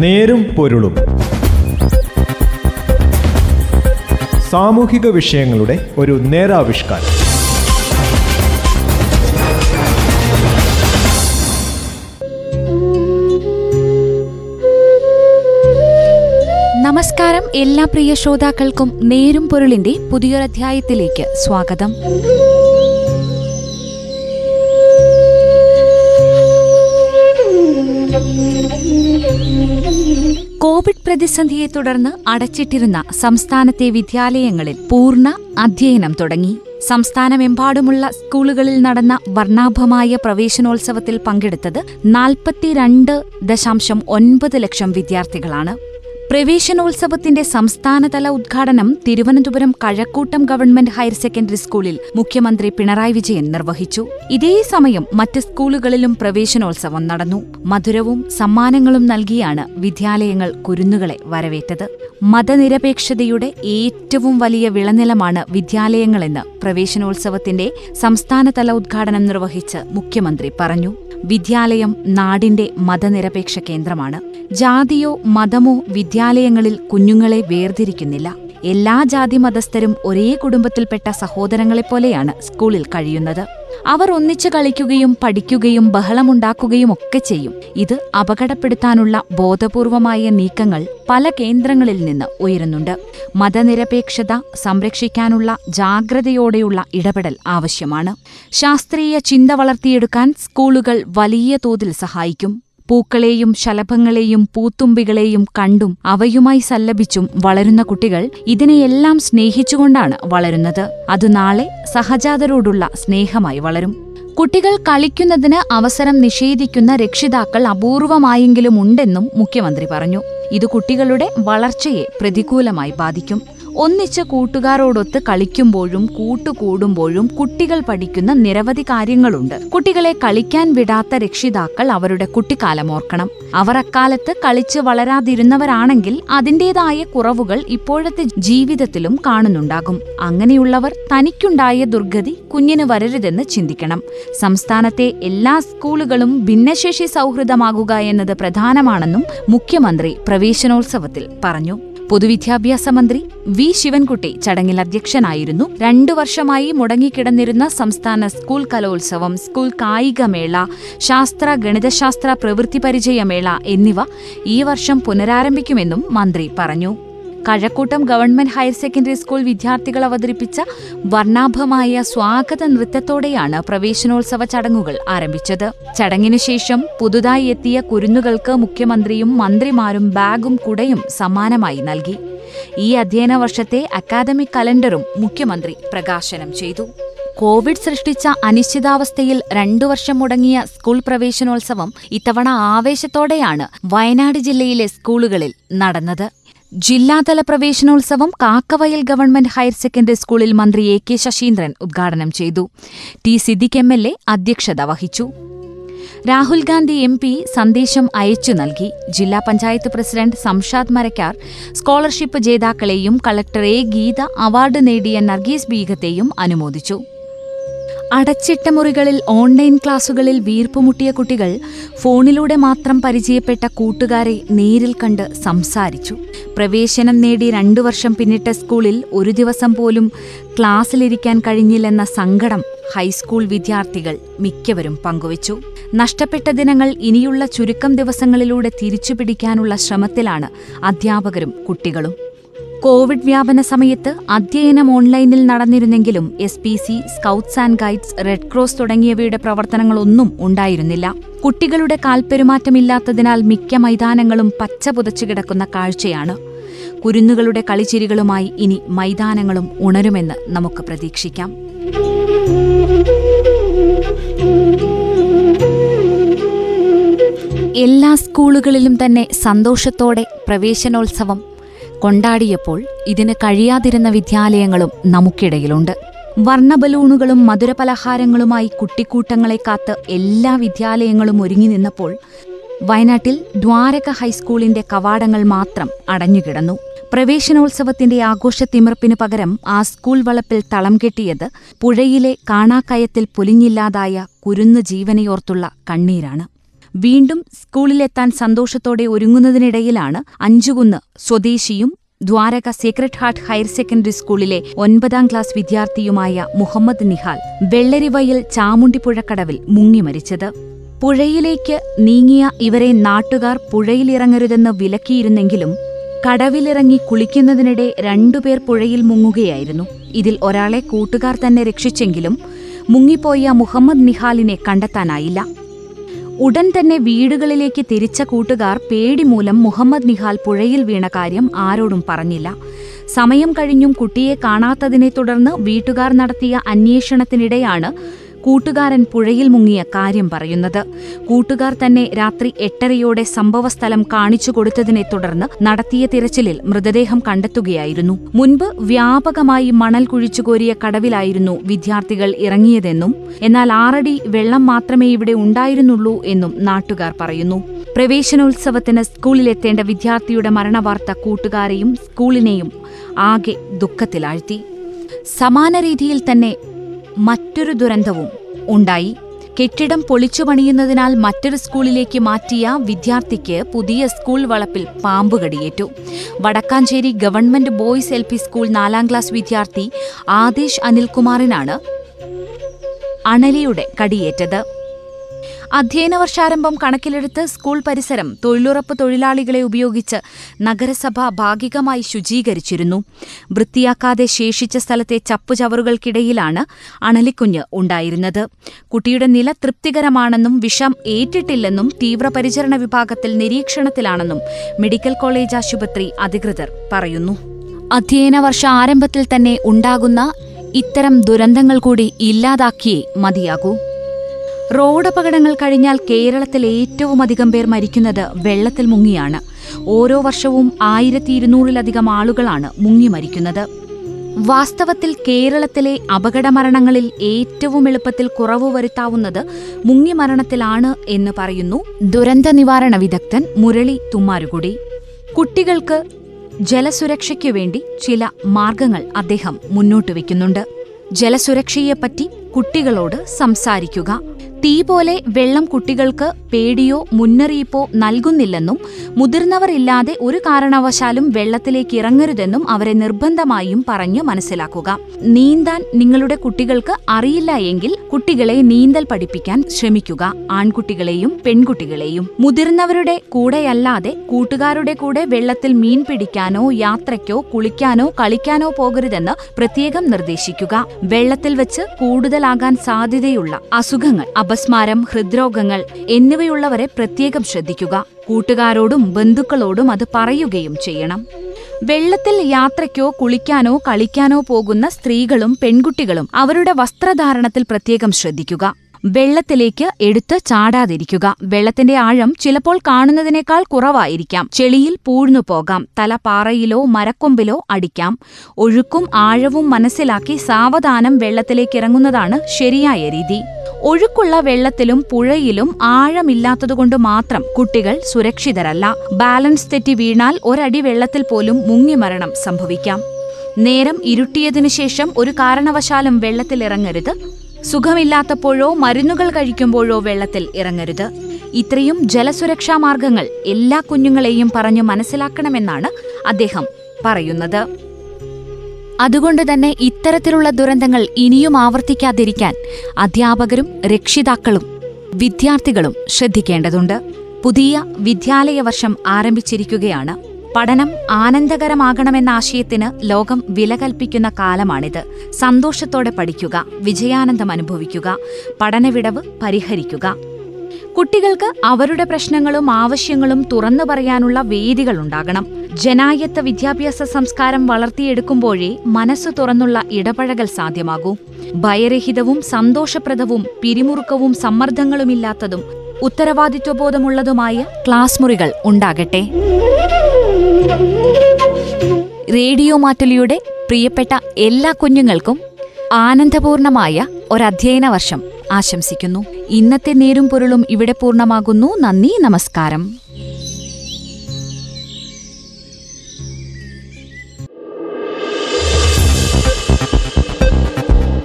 നേരും പൊരുളും. സാമൂഹിക വിഷയങ്ങളുടെ ഒരു നേരാവിഷ്കാരം. നമസ്കാരം. എല്ലാ പ്രിയ ശ്രോതാക്കൾക്കും നേരും പൊരുളിന്റെ പുതിയൊരധ്യായത്തിലേക്ക് സ്വാഗതം. പ്രതിസന്ധിയെ തുടർന്ന് അടച്ചിട്ടിരുന്ന സംസ്ഥാനത്തെ വിദ്യാലയങ്ങളിൽ പൂർണ അധ്യയനം തുടങ്ങി. സംസ്ഥാനമെമ്പാടുമുള്ള സ്കൂളുകളിൽ നടന്ന വർണാഭമായ പ്രവേശനോത്സവത്തിൽ പങ്കെടുത്തത് നാൽപ്പത്തിരണ്ട് ദശാംശം ഒൻപത് ലക്ഷം വിദ്യാർത്ഥികളാണ്. പ്രവേശനോത്സവത്തിന്റെ സംസ്ഥാനതല ഉദ്ഘാടനം Thiruvananthapuram Kazhakkoottam government higher secondary സ്കൂളിൽ മുഖ്യമന്ത്രി പിണറായി വിജയൻ നിർവഹിച്ചു. ഇതേ സമയം മറ്റ് സ്കൂളുകളിലും പ്രവേശനോത്സവം നടന്നു. മധുരവും സമ്മാനങ്ങളും നൽകിയാണ് വിദ്യാലയങ്ങൾ കുരുന്നുകളെ വരവേറ്റത്. മതനിരപേക്ഷതയുടെ ഏറ്റവും വലിയ വിളനിലമാണ് വിദ്യാലയങ്ങളെന്ന് പ്രവേശനോത്സവത്തിന്റെ സംസ്ഥാനതല ഉദ്ഘാടനം നിർവഹിച്ച് മുഖ്യമന്ത്രി പറഞ്ഞു. വിദ്യാലയം നാടിന്റെ മതനിരപേക്ഷ കേന്ദ്രമാണ്. ജാതിയോ മതമോ വിദ്യാലയങ്ങളിൽ കുഞ്ഞുങ്ങളെ വേർതിരിക്കുന്നില്ല. എല്ലാ ജാതി മതസ്ഥരും ഒരേ കുടുംബത്തിൽപ്പെട്ട സഹോദരങ്ങളെപ്പോലെയാണ് സ്കൂളിൽ കഴിയുന്നത്. അവർ ഒന്നിച്ചു കളിക്കുകയും പഠിക്കുകയും ബഹളമുണ്ടാക്കുകയും ഒക്കെ ചെയ്യും. ഇത് അപകടപ്പെടുത്താനുള്ള ബോധപൂർവമായ നീക്കങ്ങൾ പല കേന്ദ്രങ്ങളിൽ നിന്ന് ഉയരുന്നുണ്ട്. മതനിരപേക്ഷത സംരക്ഷിക്കാനുള്ള ജാഗ്രതയോടെയുള്ള ഇടപെടൽ ആവശ്യമാണ്. ശാസ്ത്രീയ ചിന്ത വളർത്തിയെടുക്കാൻ സ്കൂളുകൾ വലിയ തോതിൽ സഹായിക്കും. പൂക്കളെയും ശലഭങ്ങളെയും പൂത്തുമ്പികളെയും കണ്ടും അവയുമായി സല്ലപിച്ചും വളരുന്ന കുട്ടികൾ ഇതിനെയെല്ലാം സ്നേഹിച്ചുകൊണ്ടാണ് വളരുന്നത്. അത് നാളെ സഹജാതരോടുള്ള സ്നേഹമായി വളരും. കുട്ടികൾ കളിക്കുന്നതിന് അവസരം നിഷേധിക്കുന്ന രക്ഷിതാക്കൾ അപൂർവമായെങ്കിലും ഉണ്ടെന്നും മുഖ്യമന്ത്രി പറഞ്ഞു. ഇത് കുട്ടികളുടെ വളർച്ചയെ പ്രതികൂലമായി ബാധിക്കും. ഒന്നിച്ച് കൂട്ടുകാരോടൊത്ത് കളിക്കുമ്പോഴും കൂട്ടുകൂടുമ്പോഴും കുട്ടികൾ പഠിക്കുന്ന നിരവധി കാര്യങ്ങളുണ്ട്. കുട്ടികളെ കളിക്കാൻ വിടാത്ത രക്ഷിതാക്കൾ അവരുടെ കുട്ടിക്കാലം ഓർക്കണം. അവർ അക്കാലത്ത് കളിച്ച് വളരാതിരുന്നവരാണെങ്കിൽ അതിന്റേതായ കുറവുകൾ ഇപ്പോഴത്തെ ജീവിതത്തിലും കാണുന്നുണ്ടാകും. അങ്ങനെയുള്ളവർ തനിക്കുണ്ടായ ദുർഗതി കുഞ്ഞിന് വരരുതെന്ന് ചിന്തിക്കണം. സംസ്ഥാനത്തെ എല്ലാ സ്കൂളുകളും ഭിന്നശേഷി സൗഹൃദമാകുക എന്നത് പ്രധാനമാണെന്നും മുഖ്യമന്ത്രി പ്രവേശനോത്സവത്തിൽ പറഞ്ഞു. പൊതുവിദ്യാഭ്യാസ മന്ത്രി വി ശിവൻകുട്ടി ചടങ്ങിൽ അധ്യക്ഷനായിരുന്നു. രണ്ടു വർഷമായി മുടങ്ങിക്കിടന്നിരുന്ന സംസ്ഥാന സ്കൂൾ കലോത്സവം സ്കൂൾ കായികമേള ശാസ്ത്ര ഗണിതശാസ്ത്ര പ്രവൃത്തി പരിചയമേള എന്നിവ ഈ വർഷം പുനരാരംഭിക്കുമെന്നും മന്ത്രി പറഞ്ഞു. Kazhakkoottam government higher secondary school വിദ്യാർത്ഥികൾ അവതരിപ്പിച്ച വർണാഭമായ സ്വാഗത നൃത്തത്തോടെയാണ് പ്രവേശനോത്സവ ചടങ്ങുകൾ ആരംഭിച്ചത്. ചടങ്ങിനുശേഷം പുതുതായി എത്തിയ കുരുന്നുകൾക്ക് മുഖ്യമന്ത്രിയും മന്ത്രിമാരും ബാഗും കുടയും സമ്മാനമായി നൽകി. ഈ അധ്യയന വർഷത്തെ അക്കാദമിക് കലണ്ടറും മുഖ്യമന്ത്രി പ്രകാശനം ചെയ്തു. കോവിഡ് സൃഷ്ടിച്ച അനിശ്ചിതാവസ്ഥയിൽ രണ്ടു വർഷം മുടങ്ങിയ സ്കൂൾ പ്രവേശനോത്സവം ഇത്തവണ ആവേശത്തോടെയാണ് വയനാട് ജില്ലയിലെ സ്കൂളുകളിൽ നടന്നത്. ജില്ലാതല പ്രവേശനോത്സവം കാക്കവയൽ ഗവൺമെന്റ് ഹയർ സെക്കൻഡറി സ്കൂളിൽ മന്ത്രി എ കെ ശശീന്ദ്രൻ ഉദ്ഘാടനം ചെയ്തു. T Siddique M L A അധ്യക്ഷത വഹിച്ചു. രാഹുൽ ഗാന്ധി എം പി സന്ദേശം അയച്ചു നൽകി. ജില്ലാ പഞ്ചായത്ത് പ്രസിഡന്റ് സംഷാദ് മരക്കാർ സ്കോളർഷിപ്പ് ജേതാക്കളെയും കളക്ടർ എ ഗീത അവാർഡ് നേടിയ നർഗീസ് ബീഗത്തെയും അനുമോദിച്ചു. അടച്ചിട്ട മുറികളിൽ ഓൺലൈൻ ക്ലാസുകളിൽ വീർപ്പുമുട്ടിയ കുട്ടികൾ ഫോണിലൂടെ മാത്രം പരിചയപ്പെട്ട കൂട്ടുകാരെ നേരിൽ കണ്ട് സംസാരിച്ചു. പ്രവേശനം നേടി രണ്ടു വർഷം പിന്നിട്ട സ്കൂളിൽ ഒരു ദിവസം പോലും ക്ലാസ്സിലിരിക്കാൻ കഴിഞ്ഞില്ലെന്ന സങ്കടം ഹൈസ്കൂൾ വിദ്യാർത്ഥികൾ മിക്കവരും പങ്കുവച്ചു. നഷ്ടപ്പെട്ട ദിനങ്ങൾ ഇനിയുള്ള ചുരുക്കം ദിവസങ്ങളിലൂടെ തിരിച്ചുപിടിക്കാനുള്ള ശ്രമത്തിലാണ് അധ്യാപകരും കുട്ടികളും. കോവിഡ് വ്യാപന സമയത്ത് അധ്യയനം ഓൺലൈനിൽ നടന്നിരുന്നെങ്കിലും S P C scouts and guides red cross തുടങ്ങിയവയുടെ പ്രവർത്തനങ്ങളൊന്നും ഉണ്ടായിരുന്നില്ല. കുട്ടികളുടെ കാൽപെരുമാറ്റമില്ലാത്തതിനാൽ മിക്ക മൈതാനങ്ങളും പച്ച പുതച്ചു കിടക്കുന്ന കാഴ്ചയാണ്. കുരുന്നുകളുടെ കളിച്ചിരികളുമായി ഇനി മൈതാനങ്ങളും ഉണരുമെന്ന് നമുക്ക് പ്രതീക്ഷിക്കാം. എല്ലാ സ്കൂളുകളിലും തന്നെ സന്തോഷത്തോടെ പ്രവേശനോത്സവം കൊണ്ടാടിയപ്പോൾ ഇതിന് കഴിയാതിരുന്ന വിദ്യാലയങ്ങളും നമുക്കിടയിലുണ്ട്. വർണബലൂണുകളും മധുരപലഹാരങ്ങളുമായി കുട്ടിക്കൂട്ടങ്ങളെ കാത്ത് എല്ലാ വിദ്യാലയങ്ങളും ഒരുങ്ങി നിന്നപ്പോൾ വയനാട്ടിൽ ദ്വാരക ഹൈസ്കൂളിന്റെ കവാടങ്ങൾ മാത്രം അടഞ്ഞുകിടന്നു. പ്രവേശനോത്സവത്തിന്റെ ആഘോഷത്തിമിർപ്പിനു പകരം ആ സ്കൂൾ വളപ്പിൽ തളം കെട്ടിയത് പുഴയിലെ കാണാക്കയത്തിൽ പൊലിഞ്ഞില്ലാതായ കുരുന്നു ജീവനയോർത്തുള്ള കണ്ണീരാണ്. വീണ്ടും സ്കൂളിലെത്താൻ സന്തോഷത്തോടെ ഒരുങ്ങുന്നതിനിടയിലാണ് അഞ്ചുകുന്ന് സ്വദേശിയും Dwaraka Sacred Heart Higher Secondary സ്കൂളിലെ ഒൻപതാം ക്ലാസ് വിദ്യാർത്ഥിയുമായ മുഹമ്മദ് നിഹാൽ വെള്ളരിവയിൽ ചാമുണ്ടിപ്പുഴക്കടവിൽ മുങ്ങി മരിച്ചത്. പുഴയിലേക്ക് നീങ്ങിയ ഇവരെ നാട്ടുകാർ പുഴയിലിറങ്ങരുതെന്ന് വിലക്കിയിരുന്നെങ്കിലും കടവിലിറങ്ങി കുളിക്കുന്നതിനിടെ രണ്ടുപേർ പുഴയിൽ മുങ്ങുകയായിരുന്നു. ഇതിൽ ഒരാളെ കൂട്ടുകാർ തന്നെ രക്ഷിച്ചെങ്കിലും മുങ്ങിപ്പോയ മുഹമ്മദ് നിഹാലിനെ കണ്ടെത്താനായില്ല. ഉടൻ തന്നെ വീടുകളിലേക്ക് തിരിച്ച കൂട്ടുകാർ പേടി മൂലം മുഹമ്മദ് നിഹാൽ പുഴയിൽ വീണ കാര്യം ആരോടും പറഞ്ഞില്ല. സമയം കഴിഞ്ഞും കുട്ടിയെ കാണാത്തതിനെ തുടർന്ന് വീട്ടുകാർ നടത്തിയ അന്വേഷണത്തിനിടെയാണ് കൂട്ടുകാരൻ പുഴയിൽ മുങ്ങിയ കാര്യം പറയുന്നത്. കൂട്ടുകാർ തന്നെ രാത്രി എട്ടരയോടെ സംഭവസ്ഥലം കാണിച്ചു കൊടുത്തതിനെ തുടർന്ന് നടത്തിയ തിരച്ചിലിൽ മൃതദേഹം കണ്ടെത്തുകയായിരുന്നു. മുൻപ് വ്യാപകമായി മണൽ കുഴിച്ചുകോരിയ കടവിലായിരുന്നു വിദ്യാർത്ഥികൾ ഇറങ്ങിയതെന്നും എന്നാൽ ആറടി വെള്ളം മാത്രമേ ഇവിടെ ഉണ്ടായിരുന്നുള്ളൂ എന്നും നാട്ടുകാർ പറയുന്നു. പ്രവേശനോത്സവത്തിന് സ്കൂളിലെത്തേണ്ട വിദ്യാർത്ഥിയുടെ മരണവാർത്ത കൂട്ടുകാരെയും സ്കൂളിനെയും ആകെ ദുഃഖത്തിലാഴ്ത്തി. സമാന രീതിയിൽ തന്നെ മറ്റൊരു ദുരന്തവും ഉണ്ടായി. കെട്ടിടം പൊളിച്ചു പണിയുന്നതിനാൽ മറ്റൊരു സ്കൂളിലേക്ക് മാറ്റിയ വിദ്യാർത്ഥിക്ക് പുതിയ സ്കൂൾ വളപ്പിൽ പാമ്പ് കടിയേറ്റു. Vadakkanchery government boys L school നാലാം ക്ലാസ് വിദ്യാർത്ഥി ആദേശ് അനിൽകുമാറിനാണ് അണലിയുടെ കടിയേറ്റത്. അധ്യയന വർഷാരംഭം കണക്കിലെടുത്ത് സ്കൂൾ പരിസരം തൊഴിലുറപ്പ് തൊഴിലാളികളെ ഉപയോഗിച്ച് നഗരസഭ ഭാഗികമായി ശുചീകരിച്ചിരുന്നു. വൃത്തിയാക്കാതെ ശേഷിച്ച സ്ഥലത്തെ ചപ്പുചവറുകൾക്കിടയിലാണ് അണലിക്കുഞ്ഞ് ഉണ്ടായിരുന്നത്. കുട്ടിയുടെ നില തൃപ്തികരമാണെന്നും വിഷം ഏറ്റിട്ടില്ലെന്നും തീവ്രപരിചരണ വിഭാഗത്തിൽ നിരീക്ഷണത്തിലാണെന്നും മെഡിക്കൽ കോളേജ് ആശുപത്രി അധികൃതർ പറയുന്നു. അധ്യയന വർഷ ആരംഭത്തിൽ തന്നെ ഉണ്ടാകുന്ന ഇത്തരം ദുരന്തങ്ങൾ കൂടി ഇല്ലാതാക്കിയേ മതിയാകൂ. റോഡപകടങ്ങൾ കഴിഞ്ഞാൽ കേരളത്തിൽ ഏറ്റവും അധികം പേർ മരിക്കുന്നത് വെള്ളത്തിൽ മുങ്ങിയാണ്. ഓരോ വർഷവും ആയിരത്തി ഇരുന്നൂറിലധികം ആളുകളാണ് മുങ്ങി മരിക്കുന്നത്. വാസ്തവത്തിൽ കേരളത്തിലെ അപകടമരണങ്ങളിൽ ഏറ്റവും എളുപ്പത്തിൽ കുറവ് വരുത്താവുന്നത് മുങ്ങിമരണത്തിലാണ് എന്ന് പറയുന്നു ദുരന്ത നിവാരണ വിദഗ്ധൻ മുരളി തുമ്മാരുകുടി. കുട്ടികൾക്ക് ജലസുരക്ഷയ്ക്കു വേണ്ടി ചില മാർഗങ്ങൾ അദ്ദേഹം മുന്നോട്ട് വയ്ക്കുന്നുണ്ട്. ജലസുരക്ഷയെപ്പറ്റി കുട്ടികളോട് സംസാരിക്കുക. തീ പോലെ വെള്ളം കുട്ടികൾക്ക് പേടിയോ മുന്നറിയിപ്പോ നൽകുന്നില്ലെന്നും മുതിർന്നവർ ഇല്ലാതെ ഒരു കാരണവശാലും വെള്ളത്തിലേക്ക് ഇറങ്ങരുതെന്നും അവരെ നിർബന്ധമായും പറഞ്ഞു മനസ്സിലാക്കുക. നീന്താൻ നിങ്ങളുടെ കുട്ടികൾക്ക് അറിയില്ല എങ്കിൽ കുട്ടികളെ നീന്തൽ പഠിപ്പിക്കാൻ ശ്രമിക്കുക. ആൺകുട്ടികളെയും പെൺകുട്ടികളെയും. മുതിർന്നവരുടെ കൂടെയല്ലാതെ കൂട്ടുകാരുടെ കൂടെ വെള്ളത്തിൽ മീൻ പിടിക്കാനോ യാത്രയ്ക്കോ കുളിക്കാനോ കളിക്കാനോ പോകരുതെന്ന് പ്രത്യേകം നിർദ്ദേശിക്കുക. വെള്ളത്തിൽ വെച്ച് കൂടുതലാകാൻ സാധ്യതയുള്ള അസുഖങ്ങൾ അപസ്മാരം ഹൃദ്രോഗങ്ങൾ എന്നിവയുള്ളവരെ പ്രത്യേകം ശ്രദ്ധിക്കുക. കൂട്ടുകാരോടും ബന്ധുക്കളോടും അത് പറയുകയും ചെയ്യണം. വെള്ളത്തിൽ യാത്രയ്ക്കോ കുളിക്കാനോ കളിക്കാനോ പോകുന്ന സ്ത്രീകളും പെൺകുട്ടികളും അവരുടെ വസ്ത്രധാരണത്തിൽ പ്രത്യേകം ശ്രദ്ധിക്കുക. വെള്ളത്തിലേക്ക് എടുത്ത് ചാടാതിരിക്കുക. വെള്ളത്തിന്റെ ആഴം ചിലപ്പോൾ കാണുന്നതിനേക്കാൾ കുറവായിരിക്കാം. ചെളിയിൽ പൂഴ്ന്നു പോകാം. തല പാറയിലോ മരക്കൊമ്പിലോ അടിക്കാം. ഒഴുക്കും ആഴവും മനസ്സിലാക്കി സാവധാനം വെള്ളത്തിലേക്ക് ഇറങ്ങുന്നതാണ് ശരിയായ രീതി. ഒഴുക്കുള്ള വെള്ളത്തിലും പുഴയിലും ആഴമില്ലാത്തതുകൊണ്ട് മാത്രം കുട്ടികൾ സുരക്ഷിതരല്ല. ബാലൻസ് തെറ്റി വീണാൽ ഒരടി വെള്ളത്തിൽ പോലും മുങ്ങിമരണം സംഭവിക്കാം. നേരം ഇരുട്ടിയതിനു ശേഷം ഒരു കാരണവശാലും വെള്ളത്തിൽ ഇറങ്ങരുത് സുഖമില്ലാത്തപ്പോഴോ മരുന്നുകൾ കഴിക്കുമ്പോഴോ വെള്ളത്തിൽ ഇറങ്ങരുത്. ഇത്രയും ജലസുരക്ഷാ മാർഗങ്ങൾ എല്ലാ കുഞ്ഞുങ്ങളെയും പറഞ്ഞു മനസ്സിലാക്കണമെന്നാണ് അദ്ദേഹം പറയുന്നത്. അതുകൊണ്ട് തന്നെ ഇത്തരത്തിലുള്ള ദുരന്തങ്ങൾ ഇനിയും ആവർത്തിക്കാതിരിക്കാൻ അധ്യാപകരും രക്ഷിതാക്കളും വിദ്യാർത്ഥികളും ശ്രദ്ധിക്കേണ്ടതുണ്ട്. പുതിയ വിദ്യാലയ വർഷം ആരംഭിച്ചിരിക്കുകയാണ്. പഠനം ആനന്ദകരമാകണമെന്ന ആശയത്തിന് ലോകം വില കൽപ്പിക്കുന്ന കാലമാണിത്. സന്തോഷത്തോടെ പഠിക്കുക വിജയാനന്ദം അനുഭവിക്കുക പഠനവിടവ് പരിഹരിക്കുക. കുട്ടികൾക്ക് അവരുടെ പ്രശ്നങ്ങളും ആവശ്യങ്ങളും തുറന്നു പറയാനുള്ള വേദികളുണ്ടാകണം ജനായത്ത വിദ്യാഭ്യാസ സംസ്കാരം വളർത്തിയെടുക്കുമ്പോഴേ മനസ്സ് തുറന്നുള്ള ഇടപഴകൽ സാധ്യമാകൂ. ഭയരഹിതവും സന്തോഷപ്രദവും പിരിമുറുക്കവും സമ്മർദ്ദങ്ങളുമില്ലാത്തതും ഉത്തരവാദിത്വബോധമുള്ളതുമായ ക്ലാസ് മുറികൾ ഉണ്ടാകട്ടെ. റേഡിയോ മാറ്റുലിയുടെ പ്രിയപ്പെട്ട എല്ലാ കുഞ്ഞുങ്ങൾക്കും ആനന്ദപൂർണമായ ഒരധ്യയന വർഷം ആശംസിക്കുന്നു. ഇന്നത്തെ നേരും പൊരുളും ഇവിടെ പൂർണമാകുന്നു. നന്ദി നമസ്കാരം.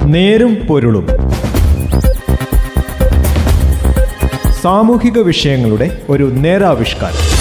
നേരും പൊരുളും. സാമൂഹിക വിഷയങ്ങളുടെ ഒരു നേരാവിഷ്കാരം.